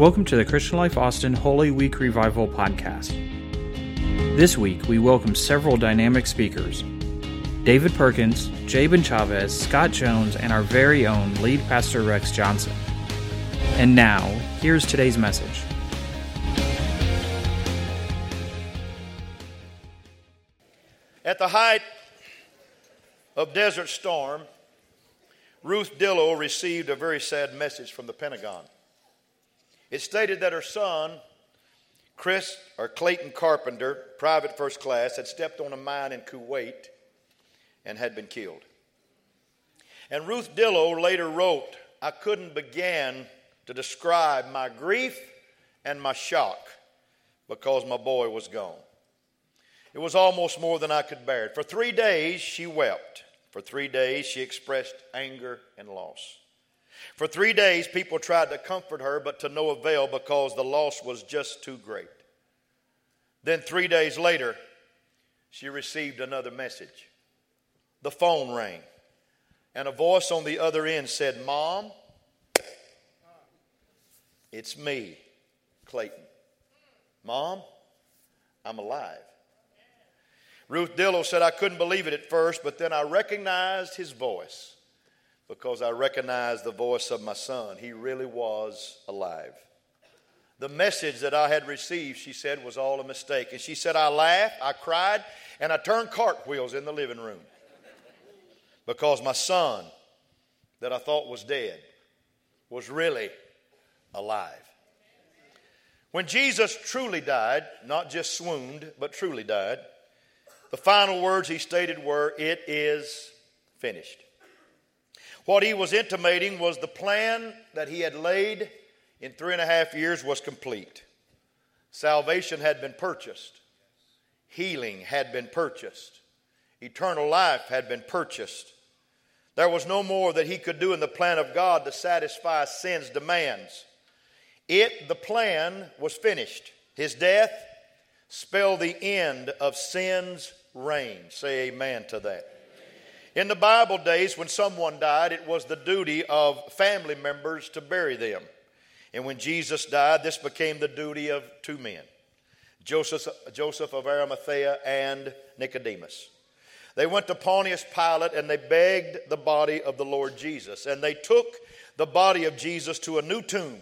Welcome to the Christian Life Austin Holy Week Revival podcast. This week, we welcome several dynamic speakers David Perkins, Jabin Chavez, Scott Jones, and our very own lead pastor Rex Johnson. And now, here's today's message. At the height of Desert Storm, Ruth Dillow received a very sad message from the Pentagon. It stated that her son, Chris or Clayton Carpenter, private first class, had stepped on a mine in Kuwait and had been killed. And Ruth Dillow later wrote, I couldn't begin to describe my grief and my shock because my boy was gone. It was almost more than I could bear. For three days, she wept. For three days, she expressed anger and loss. For three days, people tried to comfort her, but to no avail because the loss was just too great. Then, three days later, she received another message. The phone rang, and a voice on the other end said, Mom, it's me, Clayton. Mom, I'm alive. Ruth Dillow said, I couldn't believe it at first, but then I recognized his voice because I recognized the voice of my son. He really was alive. The message that I had received, she said, was all a mistake. And she said, I laughed, I cried, and I turned cartwheels in the living room because my son, that I thought was dead, was really alive. When Jesus truly died, not just swooned, but truly died, the final words he stated were, It is finished. What he was intimating was the plan that he had laid in three and a half years was complete. Salvation had been purchased, healing had been purchased, eternal life had been purchased. There was no more that he could do in the plan of God to satisfy sin's demands. It, the plan, was finished. His death spelled the end of sin's reign. Say amen to that. In the Bible days, when someone died, it was the duty of family members to bury them. And when Jesus died, this became the duty of two men Joseph, Joseph of Arimathea and Nicodemus. They went to Pontius Pilate and they begged the body of the Lord Jesus. And they took the body of Jesus to a new tomb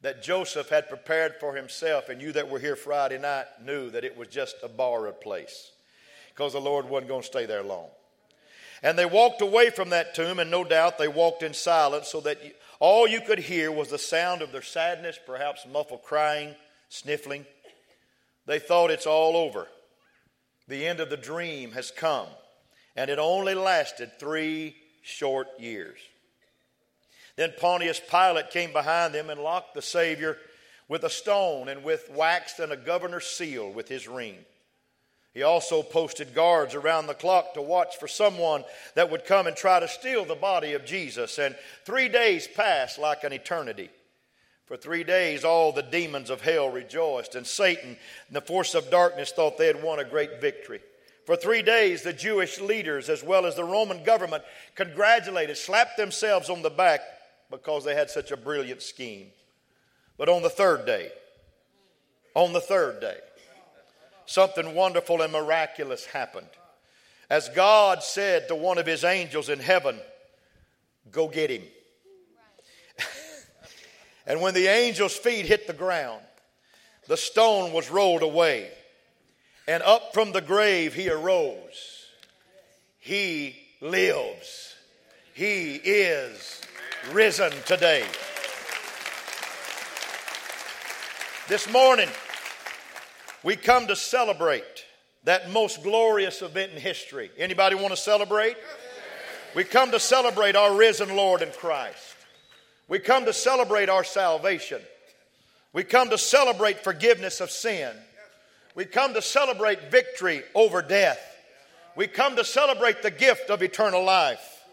that Joseph had prepared for himself. And you that were here Friday night knew that it was just a borrowed place because the Lord wasn't going to stay there long. And they walked away from that tomb, and no doubt they walked in silence so that all you could hear was the sound of their sadness, perhaps muffled crying, sniffling. They thought it's all over. The end of the dream has come, and it only lasted three short years. Then Pontius Pilate came behind them and locked the Savior with a stone and with wax and a governor's seal with his ring. He also posted guards around the clock to watch for someone that would come and try to steal the body of Jesus. And three days passed like an eternity. For three days, all the demons of hell rejoiced, and Satan and the force of darkness thought they had won a great victory. For three days, the Jewish leaders, as well as the Roman government, congratulated, slapped themselves on the back because they had such a brilliant scheme. But on the third day, on the third day, something wonderful and miraculous happened. As God said to one of his angels in heaven, Go get him. and when the angel's feet hit the ground, the stone was rolled away. And up from the grave he arose. He lives. He is risen today. This morning, we come to celebrate that most glorious event in history. Anybody want to celebrate? We come to celebrate our risen Lord in Christ. We come to celebrate our salvation. We come to celebrate forgiveness of sin. We come to celebrate victory over death. We come to celebrate the gift of eternal life.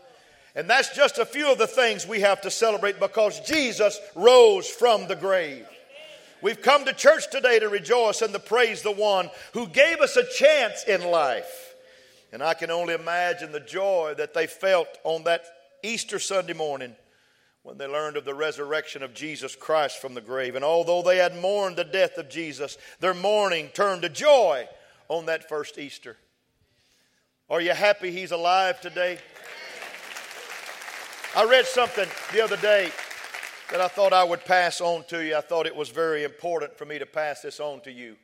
And that's just a few of the things we have to celebrate because Jesus rose from the grave. We've come to church today to rejoice and to praise the one who gave us a chance in life. And I can only imagine the joy that they felt on that Easter Sunday morning when they learned of the resurrection of Jesus Christ from the grave. And although they had mourned the death of Jesus, their mourning turned to joy on that first Easter. Are you happy he's alive today? I read something the other day that I thought I would pass on to you. I thought it was very important for me to pass this on to you.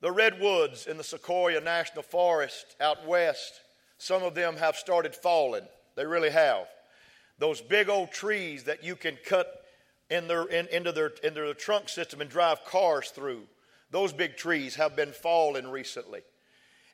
The redwoods in the Sequoia National Forest out west, some of them have started falling. They really have. Those big old trees that you can cut in their, in, into, their, into their trunk system and drive cars through, those big trees have been falling recently.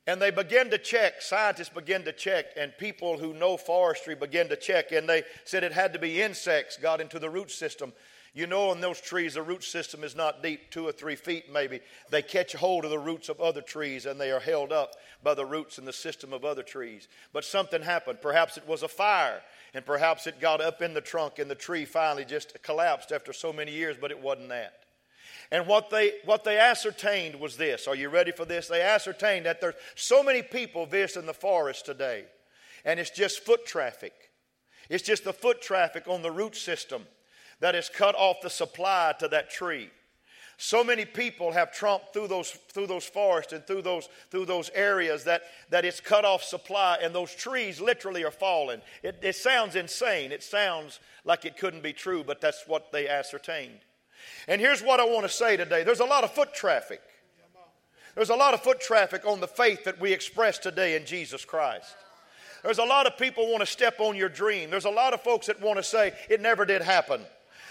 And they begin to check, scientists begin to check, and people who know forestry begin to check, and they said it had to be insects got into the root system. You know, in those trees, the root system is not deep, two or three feet maybe. They catch hold of the roots of other trees and they are held up by the roots in the system of other trees. But something happened. Perhaps it was a fire, and perhaps it got up in the trunk, and the tree finally just collapsed after so many years, but it wasn't that. And what they, what they ascertained was this. Are you ready for this? They ascertained that there's so many people visiting the forest today, and it's just foot traffic. It's just the foot traffic on the root system that has cut off the supply to that tree. So many people have trumped through those, through those forests and through those, through those areas that, that it's cut off supply, and those trees literally are falling. It, it sounds insane. It sounds like it couldn't be true, but that's what they ascertained. And here's what I want to say today there's a lot of foot traffic. There's a lot of foot traffic on the faith that we express today in Jesus Christ. There's a lot of people want to step on your dream. There's a lot of folks that want to say it never did happen.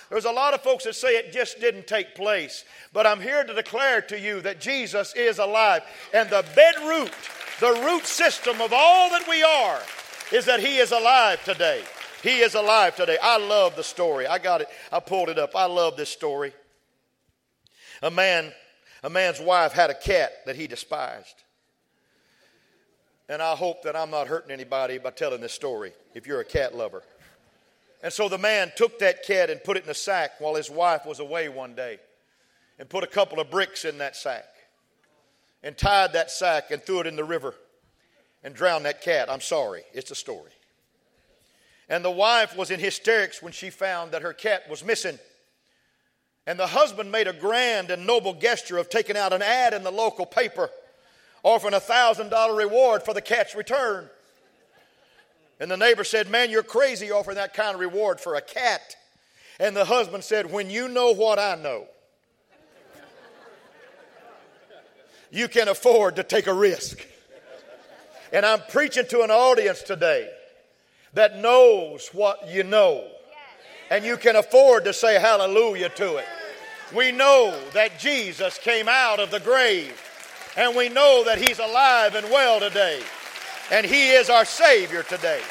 There's a lot of folks that say it just didn't take place. But I'm here to declare to you that Jesus is alive. And the bedroot, the root system of all that we are, is that He is alive today. He is alive today. I love the story. I got it. I pulled it up. I love this story. A man, a man's wife had a cat that he despised. And I hope that I'm not hurting anybody by telling this story if you're a cat lover. And so the man took that cat and put it in a sack while his wife was away one day and put a couple of bricks in that sack and tied that sack and threw it in the river and drowned that cat. I'm sorry, it's a story. And the wife was in hysterics when she found that her cat was missing. And the husband made a grand and noble gesture of taking out an ad in the local paper, offering a $1,000 reward for the cat's return. And the neighbor said, Man, you're crazy offering that kind of reward for a cat. And the husband said, When you know what I know, you can afford to take a risk. And I'm preaching to an audience today that knows what you know. And you can afford to say hallelujah to it. We know that Jesus came out of the grave, and we know that He's alive and well today, and He is our Savior today.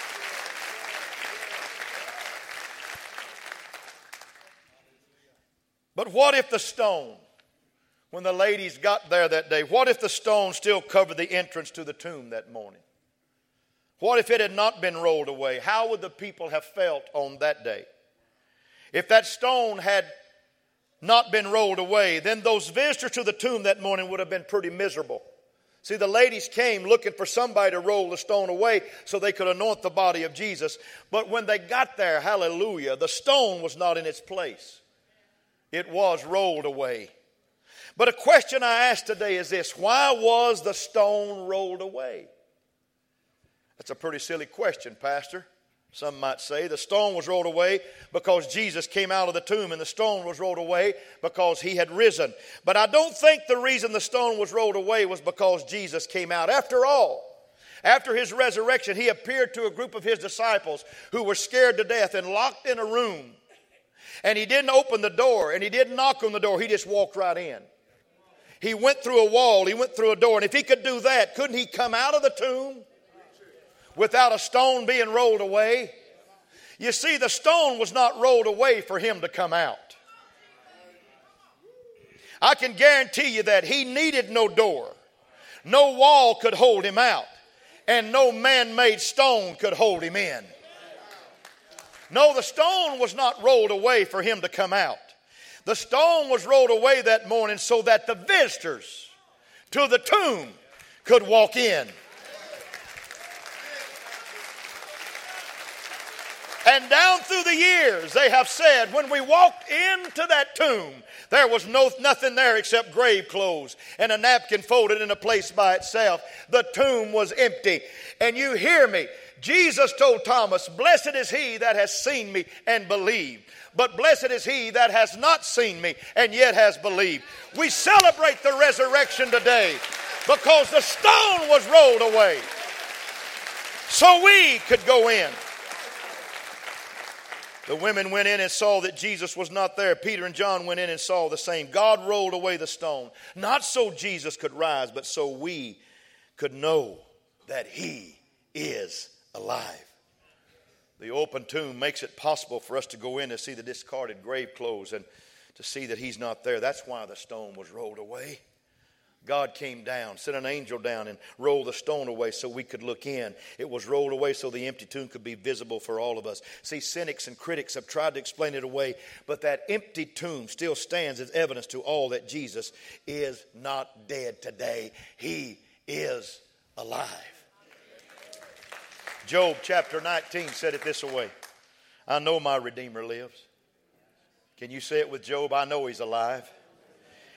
But what if the stone, when the ladies got there that day, what if the stone still covered the entrance to the tomb that morning? What if it had not been rolled away? How would the people have felt on that day? If that stone had not been rolled away, then those visitors to the tomb that morning would have been pretty miserable. See, the ladies came looking for somebody to roll the stone away so they could anoint the body of Jesus. But when they got there, hallelujah, the stone was not in its place, it was rolled away. But a question I ask today is this why was the stone rolled away? That's a pretty silly question, Pastor. Some might say the stone was rolled away because Jesus came out of the tomb, and the stone was rolled away because he had risen. But I don't think the reason the stone was rolled away was because Jesus came out. After all, after his resurrection, he appeared to a group of his disciples who were scared to death and locked in a room. And he didn't open the door and he didn't knock on the door, he just walked right in. He went through a wall, he went through a door, and if he could do that, couldn't he come out of the tomb? Without a stone being rolled away. You see, the stone was not rolled away for him to come out. I can guarantee you that he needed no door, no wall could hold him out, and no man made stone could hold him in. No, the stone was not rolled away for him to come out. The stone was rolled away that morning so that the visitors to the tomb could walk in. And down through the years, they have said, when we walked into that tomb, there was no, nothing there except grave clothes and a napkin folded in a place by itself. The tomb was empty. And you hear me. Jesus told Thomas, Blessed is he that has seen me and believed. But blessed is he that has not seen me and yet has believed. We celebrate the resurrection today because the stone was rolled away so we could go in. The women went in and saw that Jesus was not there. Peter and John went in and saw the same. God rolled away the stone, not so Jesus could rise, but so we could know that he is alive. The open tomb makes it possible for us to go in and see the discarded grave clothes and to see that he's not there. That's why the stone was rolled away. God came down, sent an angel down, and rolled the stone away so we could look in. It was rolled away so the empty tomb could be visible for all of us. See, cynics and critics have tried to explain it away, but that empty tomb still stands as evidence to all that Jesus is not dead today. He is alive. Job chapter 19 said it this way I know my Redeemer lives. Can you say it with Job? I know he's alive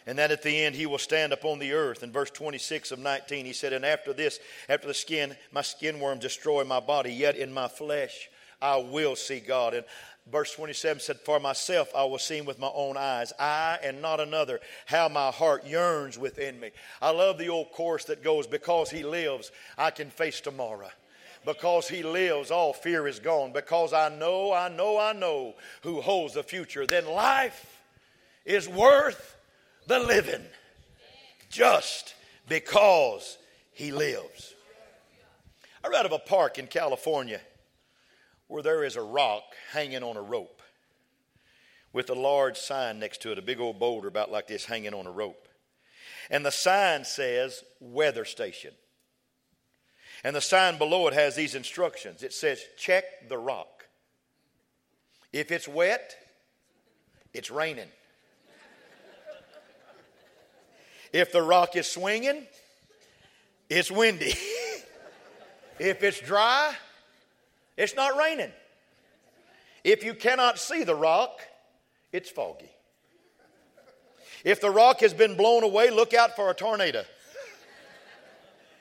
and that at the end he will stand upon the earth. In verse 26 of 19, he said, And after this, after the skin, my skin worms destroy my body, yet in my flesh I will see God. And verse 27 said, For myself I will see him with my own eyes, I and not another, how my heart yearns within me. I love the old chorus that goes, Because he lives, I can face tomorrow because he lives, all fear is gone. Because I know, I know, I know who holds the future, then life is worth the living just because he lives. I read of a park in California where there is a rock hanging on a rope with a large sign next to it, a big old boulder about like this hanging on a rope. And the sign says weather station. And the sign below it has these instructions it says, check the rock. If it's wet, it's raining. If the rock is swinging, it's windy. if it's dry, it's not raining. If you cannot see the rock, it's foggy. If the rock has been blown away, look out for a tornado.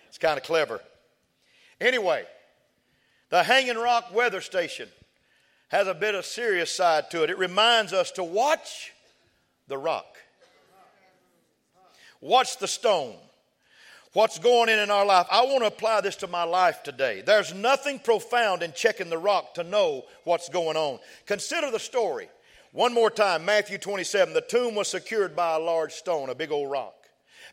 It's kind of clever. Anyway, the Hanging Rock Weather Station has a bit of serious side to it. It reminds us to watch the rock. Watch the stone. What's going in in our life? I want to apply this to my life today. There's nothing profound in checking the rock to know what's going on. Consider the story. One more time, Matthew 27. The tomb was secured by a large stone, a big old rock.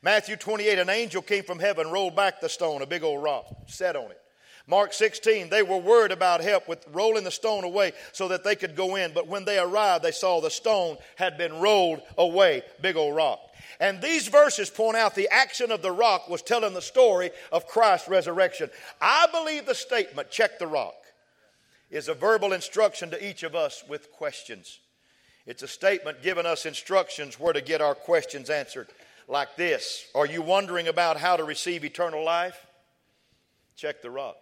Matthew 28, an angel came from heaven, rolled back the stone, a big old rock, sat on it. Mark 16, they were worried about help with rolling the stone away so that they could go in. But when they arrived, they saw the stone had been rolled away, big old rock. And these verses point out the action of the rock was telling the story of Christ's resurrection. I believe the statement, check the rock, is a verbal instruction to each of us with questions. It's a statement giving us instructions where to get our questions answered, like this Are you wondering about how to receive eternal life? Check the rock.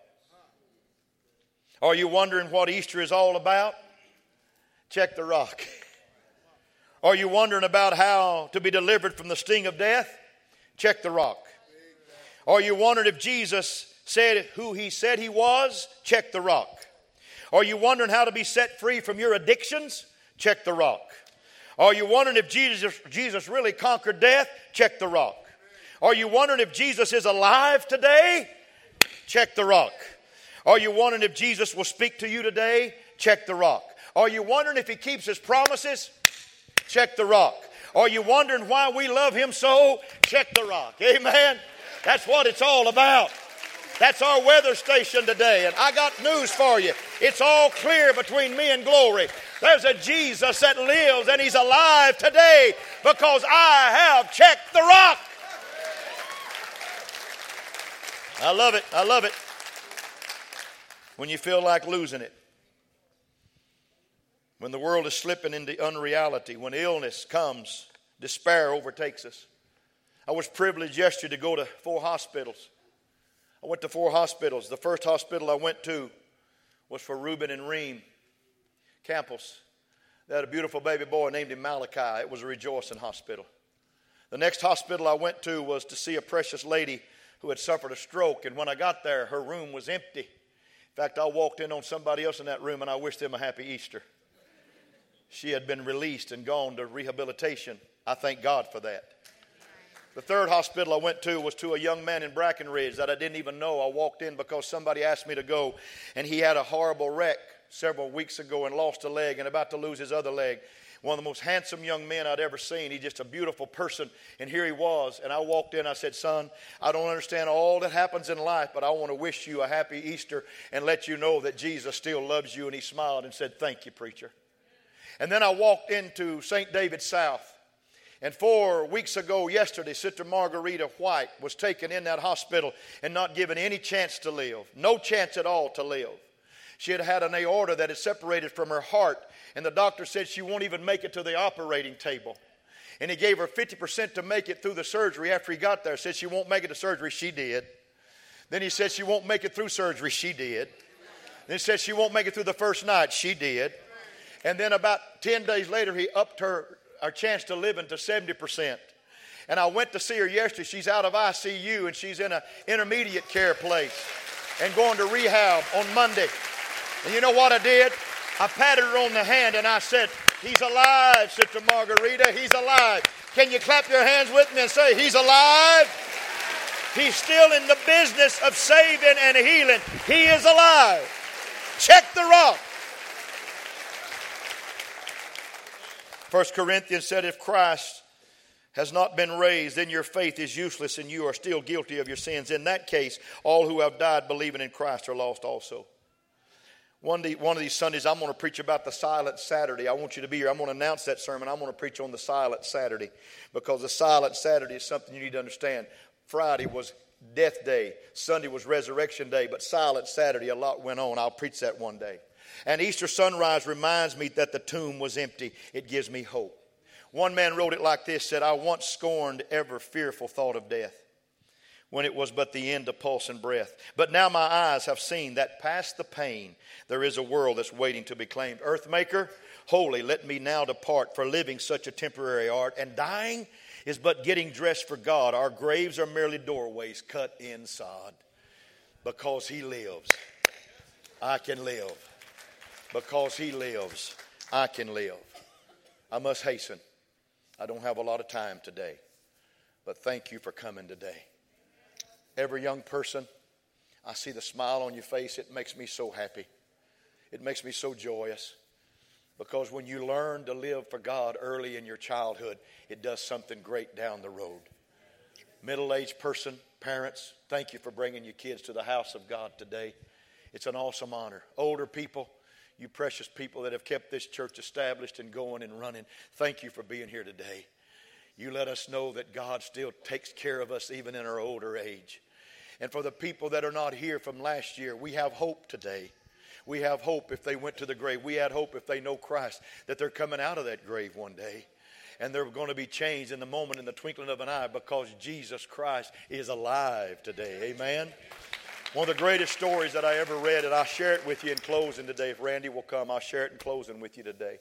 Are you wondering what Easter is all about? Check the rock. Are you wondering about how to be delivered from the sting of death? Check the rock. Are you wondering if Jesus said who he said he was? Check the rock. Are you wondering how to be set free from your addictions? Check the rock. Are you wondering if Jesus, Jesus really conquered death? Check the rock. Are you wondering if Jesus is alive today? Check the rock. Are you wondering if Jesus will speak to you today? Check the rock. Are you wondering if he keeps his promises? Check the rock. Are you wondering why we love him so? Check the rock. Amen. That's what it's all about. That's our weather station today. And I got news for you. It's all clear between me and glory. There's a Jesus that lives and he's alive today because I have checked the rock. I love it. I love it. When you feel like losing it when the world is slipping into unreality, when illness comes, despair overtakes us. I was privileged yesterday to go to four hospitals. I went to four hospitals. The first hospital I went to was for Reuben and Reem. Campbell's. They had a beautiful baby boy named him Malachi. It was a rejoicing hospital. The next hospital I went to was to see a precious lady who had suffered a stroke, and when I got there, her room was empty. In fact, I walked in on somebody else in that room and I wished them a happy Easter. She had been released and gone to rehabilitation. I thank God for that. The third hospital I went to was to a young man in Brackenridge that I didn't even know. I walked in because somebody asked me to go, and he had a horrible wreck several weeks ago and lost a leg and about to lose his other leg. One of the most handsome young men I'd ever seen. He's just a beautiful person. And here he was. And I walked in. I said, Son, I don't understand all that happens in life, but I want to wish you a happy Easter and let you know that Jesus still loves you. And he smiled and said, Thank you, preacher. And then I walked into St. David South. And four weeks ago, yesterday, Sister Margarita White was taken in that hospital and not given any chance to live. No chance at all to live. She had had an aorta that had separated from her heart, and the doctor said she won't even make it to the operating table. And he gave her 50% to make it through the surgery after he got there. Said she won't make it to surgery. She did. Then he said she won't make it through surgery. She did. Then he said she won't make it through the first night. She did. And then about 10 days later, he upped her our chance to living to 70%. And I went to see her yesterday. She's out of ICU and she's in an intermediate care place and going to rehab on Monday. And you know what I did? I patted her on the hand and I said, He's alive, Sister Margarita. He's alive. Can you clap your hands with me and say, He's alive? He's still in the business of saving and healing. He is alive. Check the rock. First Corinthians said, if Christ has not been raised, then your faith is useless and you are still guilty of your sins. In that case, all who have died believing in Christ are lost also. One, day, one of these Sundays, I'm going to preach about the silent Saturday. I want you to be here. I'm going to announce that sermon. I'm going to preach on the silent Saturday because the silent Saturday is something you need to understand. Friday was death day, Sunday was resurrection day, but silent Saturday, a lot went on. I'll preach that one day. And Easter sunrise reminds me that the tomb was empty. It gives me hope. One man wrote it like this said, I once scorned ever fearful thought of death when it was but the end of pulse and breath. But now my eyes have seen that past the pain, there is a world that's waiting to be claimed. Earthmaker, holy, let me now depart for living such a temporary art, and dying is but getting dressed for God. Our graves are merely doorways cut in sod. Because He lives, I can live because he lives, I can live. I must hasten. I don't have a lot of time today, but thank you for coming today. Every young person, I see the smile on your face. It makes me so happy. It makes me so joyous because when you learn to live for God early in your childhood, it does something great down the road. Middle aged person, parents, thank you for bringing your kids to the house of God today. It's an awesome honor. Older people, you precious people that have kept this church established and going and running. Thank you for being here today. You let us know that God still takes care of us even in our older age. And for the people that are not here from last year, we have hope today. We have hope if they went to the grave. We had hope if they know Christ that they're coming out of that grave one day. And they're going to be changed in the moment, in the twinkling of an eye, because Jesus Christ is alive today. Amen. One of the greatest stories that I ever read, and I'll share it with you in closing today. If Randy will come, I'll share it in closing with you today.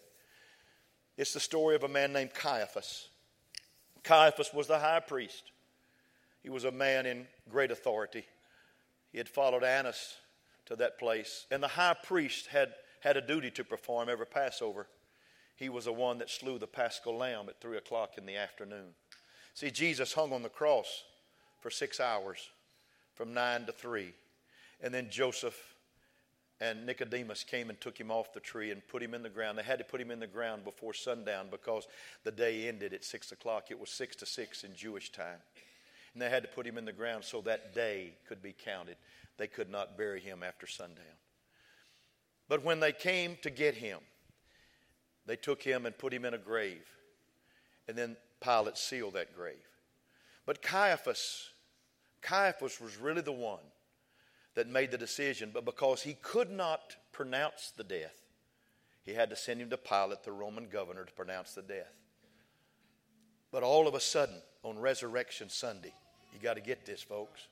It's the story of a man named Caiaphas. Caiaphas was the high priest. He was a man in great authority. He had followed Annas to that place. And the high priest had, had a duty to perform every Passover. He was the one that slew the paschal lamb at 3 o'clock in the afternoon. See, Jesus hung on the cross for six hours from 9 to 3. And then Joseph and Nicodemus came and took him off the tree and put him in the ground. They had to put him in the ground before sundown because the day ended at 6 o'clock. It was 6 to 6 in Jewish time. And they had to put him in the ground so that day could be counted. They could not bury him after sundown. But when they came to get him, they took him and put him in a grave. And then Pilate sealed that grave. But Caiaphas Caiaphas was really the one that made the decision, but because he could not pronounce the death, he had to send him to Pilate, the Roman governor, to pronounce the death. But all of a sudden, on Resurrection Sunday, you got to get this, folks.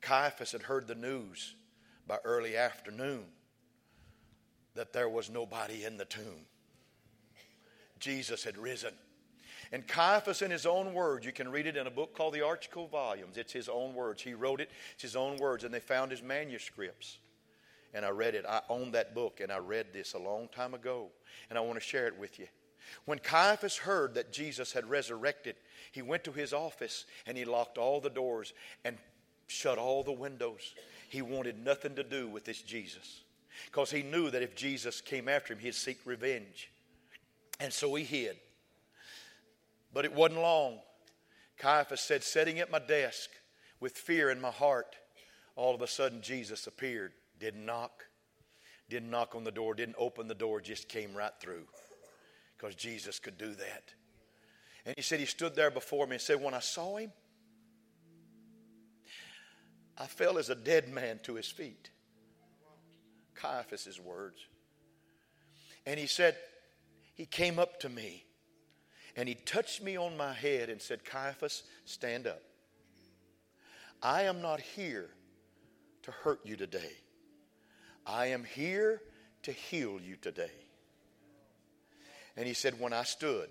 Caiaphas had heard the news by early afternoon that there was nobody in the tomb. Jesus had risen. And Caiaphas, in his own words, you can read it in a book called the Archko Volumes. It's his own words. He wrote it, it's his own words, and they found his manuscripts. And I read it. I own that book, and I read this a long time ago, and I want to share it with you. When Caiaphas heard that Jesus had resurrected, he went to his office and he locked all the doors and shut all the windows. He wanted nothing to do with this Jesus because he knew that if Jesus came after him, he'd seek revenge. And so he hid. But it wasn't long. Caiaphas said, sitting at my desk with fear in my heart, all of a sudden Jesus appeared. Didn't knock, didn't knock on the door, didn't open the door, just came right through because Jesus could do that. And he said, He stood there before me and said, When I saw him, I fell as a dead man to his feet. Caiaphas' words. And he said, He came up to me and he touched me on my head and said, Caiaphas, stand up. I am not here to hurt you today. I am here to heal you today. And he said, When I stood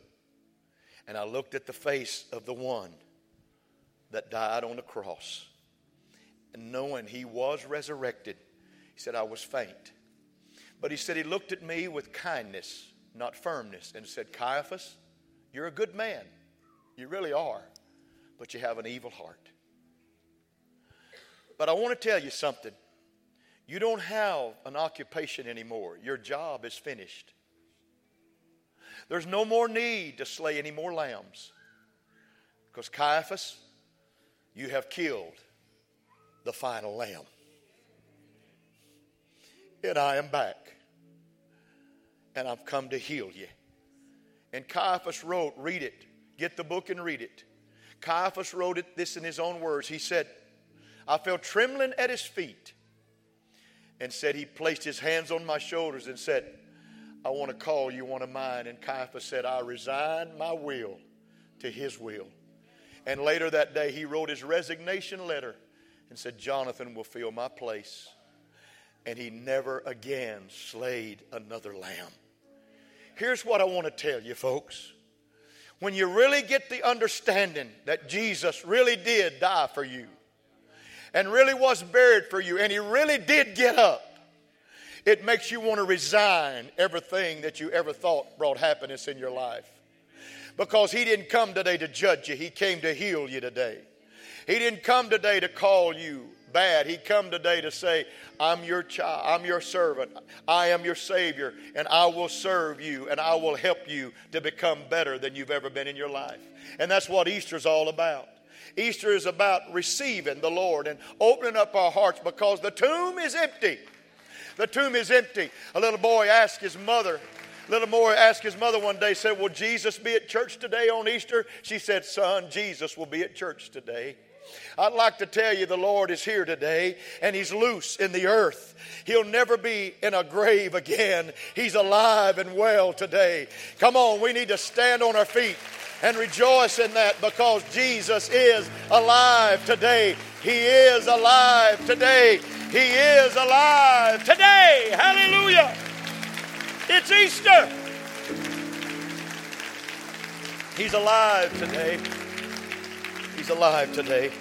and I looked at the face of the one that died on the cross, and knowing he was resurrected, he said, I was faint. But he said, He looked at me with kindness, not firmness, and said, Caiaphas, you're a good man. You really are. But you have an evil heart. But I want to tell you something. You don't have an occupation anymore. Your job is finished. There's no more need to slay any more lambs. Because Caiaphas, you have killed the final lamb. And I am back. And I've come to heal you. And Caiaphas wrote, read it. Get the book and read it. Caiaphas wrote it this in his own words. He said, I fell trembling at his feet and said, He placed his hands on my shoulders and said, I want to call you one of mine. And Caiaphas said, I resign my will to his will. And later that day, he wrote his resignation letter and said, Jonathan will fill my place. And he never again slayed another lamb. Here's what I want to tell you, folks. When you really get the understanding that Jesus really did die for you and really was buried for you and he really did get up, it makes you want to resign everything that you ever thought brought happiness in your life. Because he didn't come today to judge you, he came to heal you today. He didn't come today to call you bad. He come today to say, I'm your child, I'm your servant, I am your Savior, and I will serve you and I will help you to become better than you've ever been in your life. And that's what Easter's all about. Easter is about receiving the Lord and opening up our hearts because the tomb is empty. The tomb is empty. A little boy asked his mother, little boy asked his mother one day, said, Will Jesus be at church today on Easter? She said, Son, Jesus will be at church today. I'd like to tell you the Lord is here today and He's loose in the earth. He'll never be in a grave again. He's alive and well today. Come on, we need to stand on our feet and rejoice in that because Jesus is alive today. He is alive today. He is alive today. Hallelujah. It's Easter. He's alive today. He's alive today.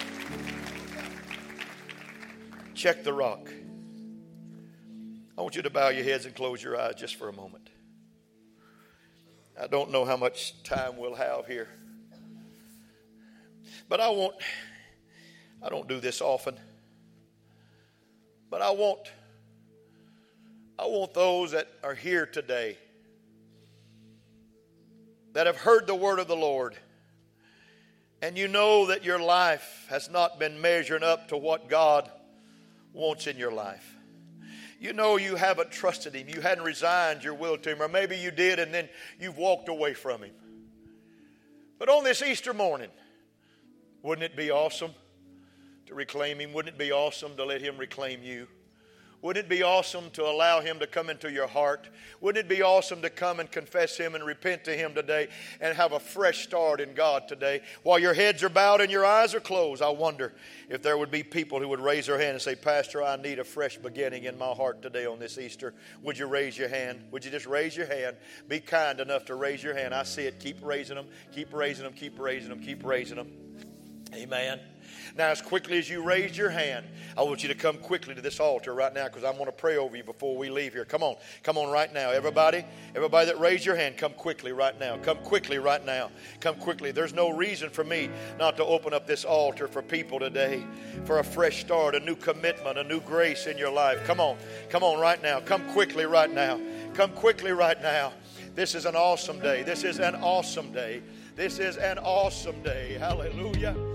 Check the rock. I want you to bow your heads and close your eyes just for a moment. I don't know how much time we'll have here. But I want, I don't do this often, but I want, I want those that are here today that have heard the word of the Lord and you know that your life has not been measuring up to what God wants in your life. You know you haven't trusted Him, you hadn't resigned your will to Him, or maybe you did and then you've walked away from Him. But on this Easter morning, wouldn't it be awesome to reclaim Him? Wouldn't it be awesome to let Him reclaim you? Wouldn't it be awesome to allow Him to come into your heart? Wouldn't it be awesome to come and confess Him and repent to Him today and have a fresh start in God today? While your heads are bowed and your eyes are closed, I wonder if there would be people who would raise their hand and say, Pastor, I need a fresh beginning in my heart today on this Easter. Would you raise your hand? Would you just raise your hand? Be kind enough to raise your hand. I see it. Keep raising them, keep raising them, keep raising them, keep raising them. Amen. Now, as quickly as you raise your hand, I want you to come quickly to this altar right now because I'm going to pray over you before we leave here. Come on. Come on right now. Everybody, everybody that raised your hand, come quickly right now. Come quickly right now. Come quickly. There's no reason for me not to open up this altar for people today for a fresh start, a new commitment, a new grace in your life. Come on. Come on right now. Come quickly right now. Come quickly right now. This is an awesome day. This is an awesome day. This is an awesome day. Hallelujah.